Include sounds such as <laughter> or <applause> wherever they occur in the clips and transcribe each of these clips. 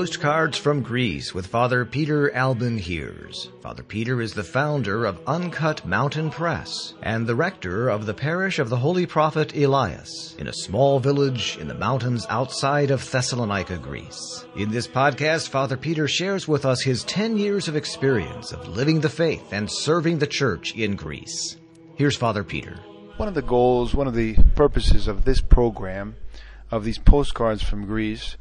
Postcards from Greece with Father Peter Alban Heers. Father Peter is the founder of Uncut Mountain Press and the rector of the parish of the Holy Prophet Elias in a small village in the mountains outside of Thessalonica, Greece. In this podcast, Father Peter shares with us his 10 years of experience of living the faith and serving the church in Greece. Here's Father Peter. One of the goals, one of the purposes of this program, of these postcards from Greece,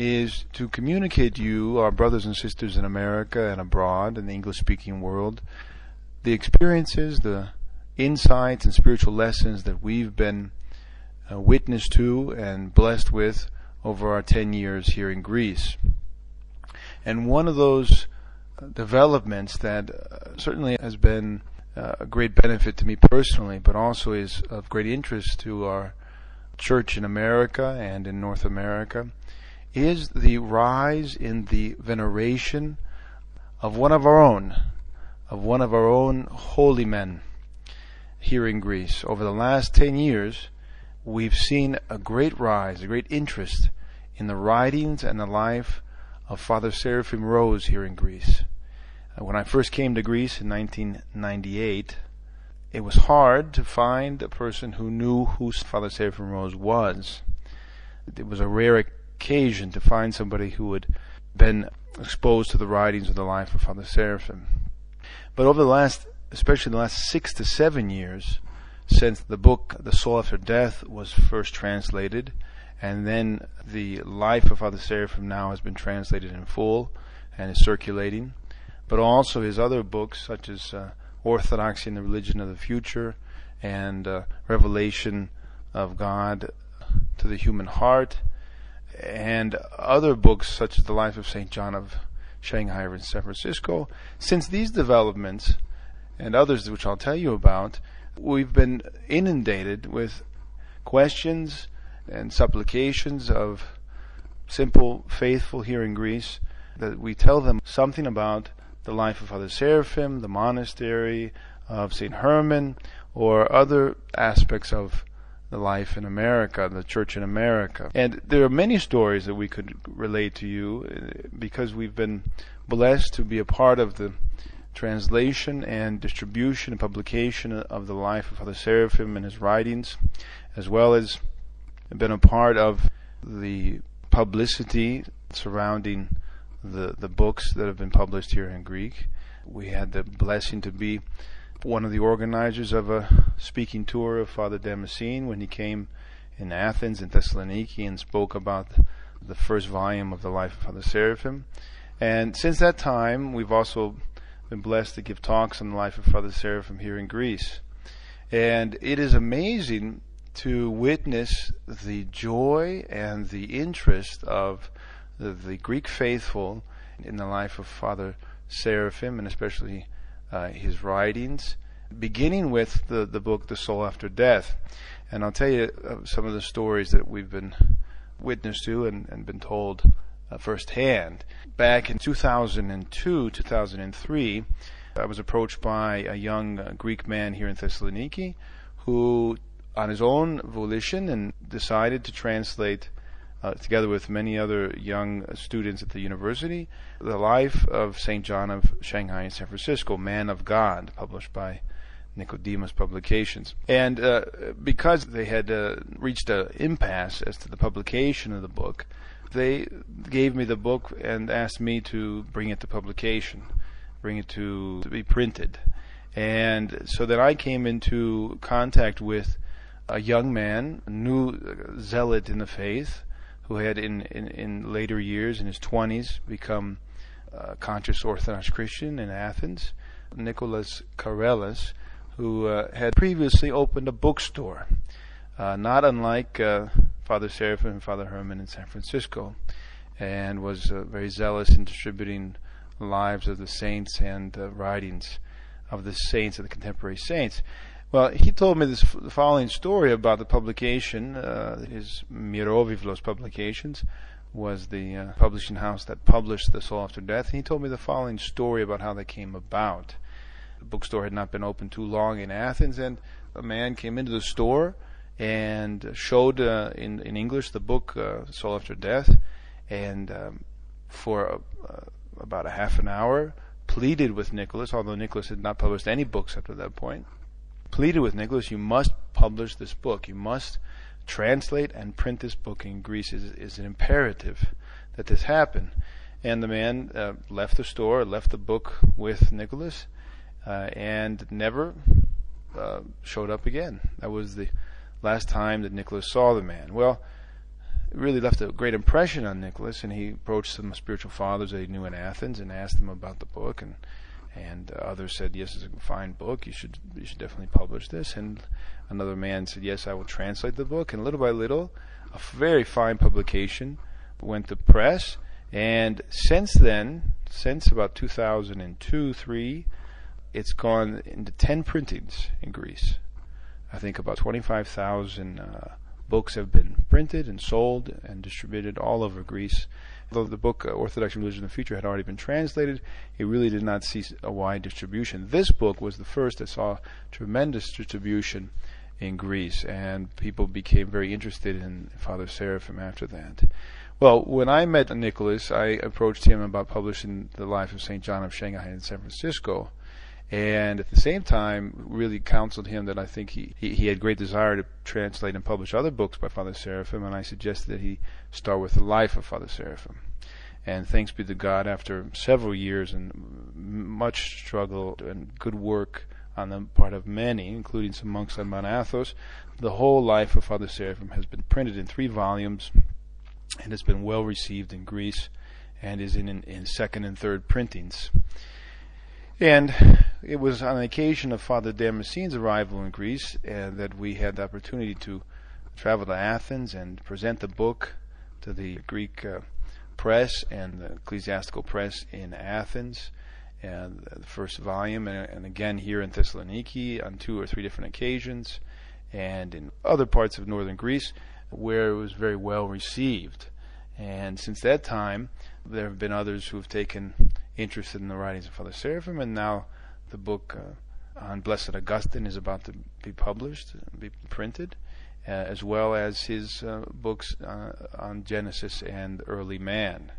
is to communicate to you, our brothers and sisters in America and abroad in the English speaking world, the experiences, the insights and spiritual lessons that we've been uh, witness to and blessed with over our 10 years here in Greece. And one of those developments that uh, certainly has been uh, a great benefit to me personally, but also is of great interest to our church in America and in North America, is the rise in the veneration of one of our own, of one of our own holy men here in Greece. Over the last 10 years, we've seen a great rise, a great interest in the writings and the life of Father Seraphim Rose here in Greece. Uh, when I first came to Greece in 1998, it was hard to find a person who knew who Father Seraphim Rose was. It was a rare occasion to find somebody who had been exposed to the writings of the life of Father Seraphim. But over the last, especially the last six to seven years, since the book The Soul After Death was first translated, and then the life of Father Seraphim now has been translated in full and is circulating, but also his other books such as uh, Orthodoxy and the Religion of the Future and uh, Revelation of God to the Human Heart and other books such as The Life of St. John of Shanghai or in San Francisco. Since these developments and others which I'll tell you about, we've been inundated with questions and supplications of simple faithful here in Greece that we tell them something about the life of Father Seraphim, the monastery of St. Herman, or other aspects of the life in America, the church in America. And there are many stories that we could relate to you uh, because we've been blessed to be a part of the translation and distribution and publication of the life of Father Seraphim and his writings, as well as been a part of the publicity surrounding the, the books that have been published here in Greek. We had the blessing to be one of the organizers of a speaking tour of Father Damascene when he came in Athens and Thessaloniki and spoke about the first volume of the life of Father Seraphim. And since that time, we've also been blessed to give talks on the life of Father Seraphim here in Greece. And it is amazing to witness the joy and the interest of the, the Greek faithful in the life of Father Seraphim and especially uh, his writings, beginning with the, the book The Soul After Death. And I'll tell you uh, some of the stories that we've been witness to and, and been told uh, firsthand. Back in 2002, 2003, I was approached by a young uh, Greek man here in Thessaloniki who, on his own volition, and decided to translate uh, together with many other young students at the university, The Life of St. John of Shanghai and San Francisco, Man of God, published by Nicodemus Publications. And uh, because they had uh, reached an impasse as to the publication of the book, they gave me the book and asked me to bring it to publication, bring it to, to be printed. And so then I came into contact with a young man, a new zealot in the faith, who had in, in, in later years, in his 20s, become a conscious Orthodox Christian in Athens, Nicholas Karelis, who uh, had previously opened a bookstore, uh, not unlike uh, Father Seraphim and Father Herman in San Francisco, and was uh, very zealous in distributing lives of the saints and uh, writings of the saints, of the contemporary saints. Well, he told me this the following story about the publication. Uh, his Mirovivlos Publications was the uh, publishing house that published The Soul After Death. And he told me the following story about how they came about. The bookstore had not been open too long in Athens, and a man came into the store and showed uh, in in English the book uh, Soul After Death, and um, for uh, about a half an hour, pleaded with Nicholas, although Nicholas had not published any books up to that point, pleaded with Nicholas, you must publish this book. You must translate and print this book in Greece. Is is an imperative that this happen. And the man uh, left the store, left the book with Nicholas, uh, and never uh, showed up again. That was the last time that Nicholas saw the man. Well, it really left a great impression on Nicholas, and he approached some spiritual fathers that he knew in Athens and asked them about the book, and and others said, "Yes, it's a fine book. You should you should definitely publish this." And another man said, "Yes, I will translate the book." And little by little, a very fine publication went to press, and since then, since about 2002, three, it's gone into 10 printings in Greece. I think about 25,000 uh, books have been printed and sold and distributed all over Greece. Though the book uh, Orthodox Religion of the Future had already been translated, it really did not see a wide distribution. This book was the first that saw tremendous distribution in Greece, and people became very interested in Father Seraphim after that. Well, when I met Nicholas, I approached him about publishing the life of St. John of Shanghai in San Francisco and at the same time really counseled him that I think he, he, he, had great desire to translate and publish other books by Father Seraphim, and I suggested that he start with the life of Father Seraphim. And thanks be to God, after several years and much struggle and good work on the part of many, including some monks on Mount Athos, the whole life of Father Seraphim has been printed in three volumes and has been well received in Greece and is in, in, in second and third printings. And it was on the occasion of Father Damascene's arrival in Greece uh, that we had the opportunity to travel to Athens and present the book to the Greek uh, press and the ecclesiastical press in Athens, and the first volume, and, and again here in Thessaloniki on two or three different occasions, and in other parts of northern Greece where it was very well received. And since that time, there have been others who have taken interested in the writings of Father Seraphim, and now the book uh, on Blessed Augustine is about to be published, be printed, uh, as well as his uh, books uh, on Genesis and early man.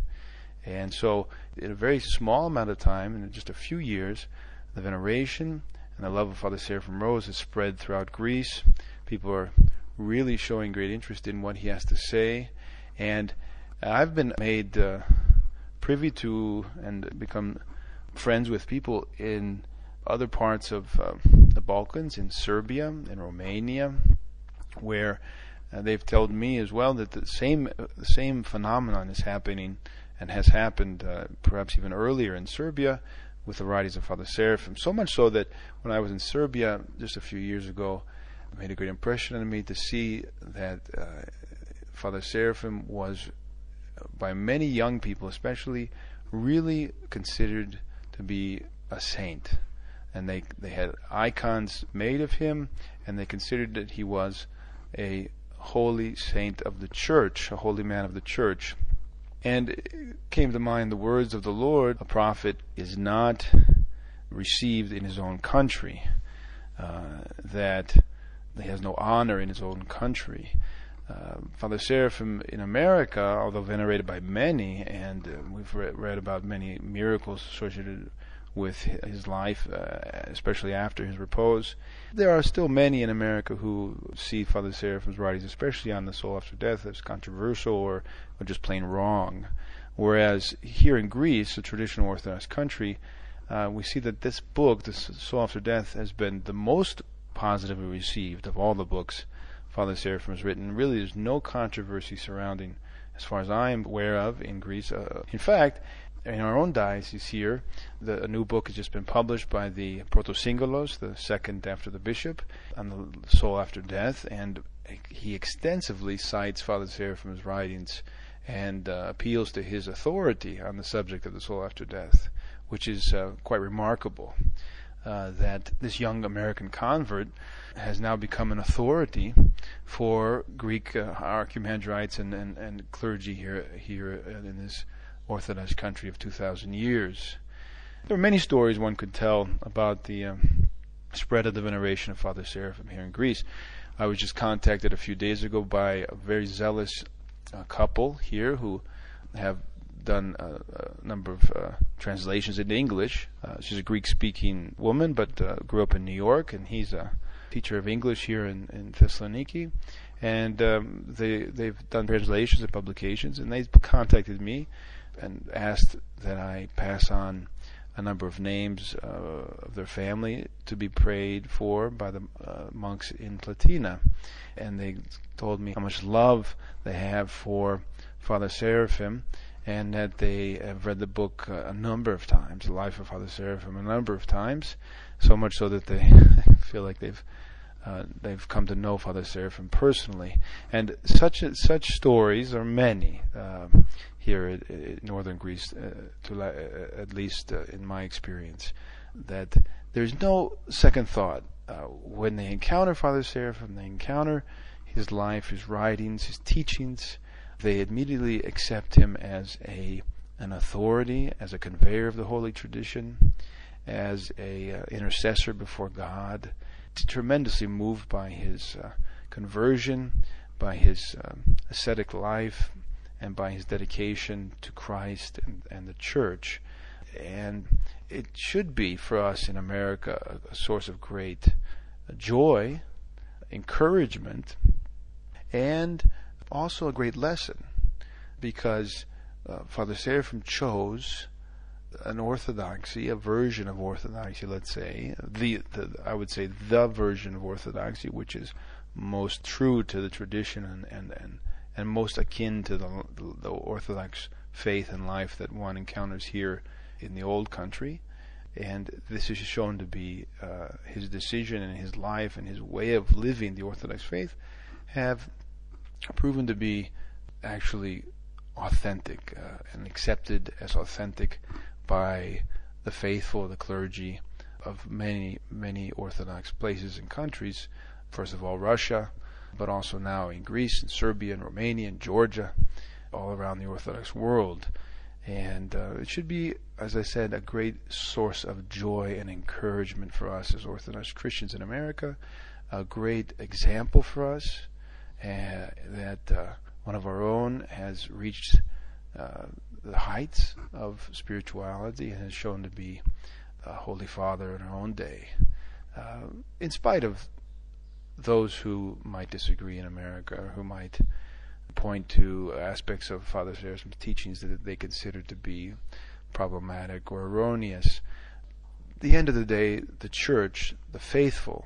And so, in a very small amount of time, in just a few years, the veneration and the love of Father Seraphim Rose has spread throughout Greece. People are really showing great interest in what he has to say, and I've been made uh, privy to and become friends with people in other parts of uh, the Balkans, in Serbia, in Romania, where uh, they've told me as well that the same uh, the same phenomenon is happening and has happened uh, perhaps even earlier in Serbia with the writings of Father Seraphim. So much so that when I was in Serbia just a few years ago, it made a great impression on me to see that uh, Father Seraphim was by many young people, especially, really considered to be a saint. And they, they had icons made of him, and they considered that he was a holy saint of the church, a holy man of the church. And it came to mind the words of the Lord a prophet is not received in his own country, uh, that he has no honor in his own country. Uh, Father Seraphim in America, although venerated by many, and uh, we've re- read about many miracles associated with his life, uh, especially after his repose, there are still many in America who see Father Seraphim's writings, especially on the soul after death, as controversial or, or just plain wrong. Whereas here in Greece, a traditional Orthodox country, uh, we see that this book, The Soul After Death, has been the most positively received of all the books Father Seraphim has written. Really, there's no controversy surrounding, as far as I'm aware of, in Greece. Uh, in fact, in our own diocese here, the, a new book has just been published by the Protosyngelos, the second after the bishop, on the soul after death, and he extensively cites Father Seraphim's writings and uh, appeals to his authority on the subject of the soul after death, which is uh, quite remarkable. Uh, that this young American convert has now become an authority for Greek uh, archimandrites and, and, and clergy here here in this Orthodox country of 2,000 years. There are many stories one could tell about the um, spread of the veneration of Father Seraphim here in Greece. I was just contacted a few days ago by a very zealous uh, couple here who have done a, a number of uh, translations into English. Uh, she's a Greek-speaking woman, but uh, grew up in New York, and he's a teacher of English here in, in Thessaloniki. And um, they they've done translations and publications, and they contacted me and asked that I pass on a number of names uh, of their family to be prayed for by the uh, monks in Platina. And they told me how much love they have for Father Seraphim and that they have read the book uh, a number of times, The Life of Father Seraphim, a number of times, so much so that they <laughs> feel like they've uh, they've come to know Father Seraphim personally, and such such stories are many. Uh, here in northern Greece, uh, to uh, at least uh, in my experience, that there's no second thought when they encounter Father Seraphim. They encounter his life, his writings, his teachings. They immediately accept him as a an authority, as a conveyor of the holy tradition, as a uh, intercessor before God. Tremendously moved by his uh, conversion, by his um, ascetic life, and by his dedication to Christ and, and the church. And it should be for us in America a, a source of great joy, encouragement, and also a great lesson because uh, Father Seraphim chose an orthodoxy, a version of orthodoxy, let's say, the, the, I would say the version of orthodoxy, which is most true to the tradition and, and, and and most akin to the, the Orthodox faith and life that one encounters here in the old country. And this is shown to be uh, his decision and his life and his way of living the Orthodox faith have proven to be actually authentic uh, and accepted as authentic by the faithful, the clergy of many, many Orthodox places and countries. First of all, Russia, but also now in Greece and Serbia and Romania and Georgia, all around the Orthodox world. And uh, it should be, as I said, a great source of joy and encouragement for us as Orthodox Christians in America, a great example for us that uh, one of our own has reached uh, the heights of spirituality and has shown to be a Holy Father in our own day. Uh, in spite of those who might disagree in America, or who might point to aspects of Father Seraphim's teachings that they consider to be problematic or erroneous. At the end of the day, the church, the faithful,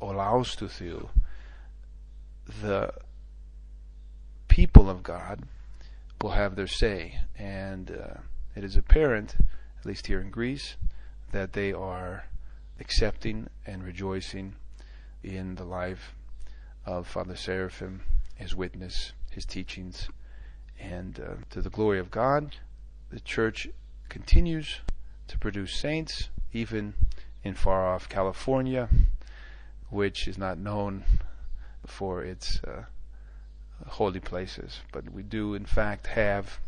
allows to feel the people of God will have their say. And uh, it is apparent, at least here in Greece, that they are accepting and rejoicing in the life of Father Seraphim, his witness, his teachings, and uh, to the glory of God, the Church continues to produce saints, even in far off California, which is not known for its uh, holy places. But we do, in fact, have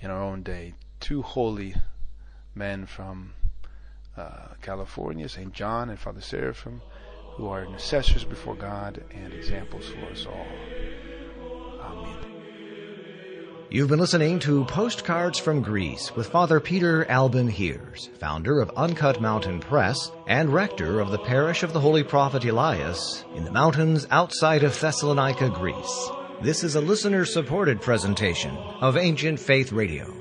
in our own day two holy men from uh, California, St. John and Father Seraphim who are intercessors before God and examples for us all. You've been listening to Postcards from Greece with Father Peter Alban Heers, founder of Uncut Mountain Press and rector of the parish of the Holy Prophet Elias in the mountains outside of Thessalonica, Greece. This is a listener supported presentation of Ancient Faith Radio.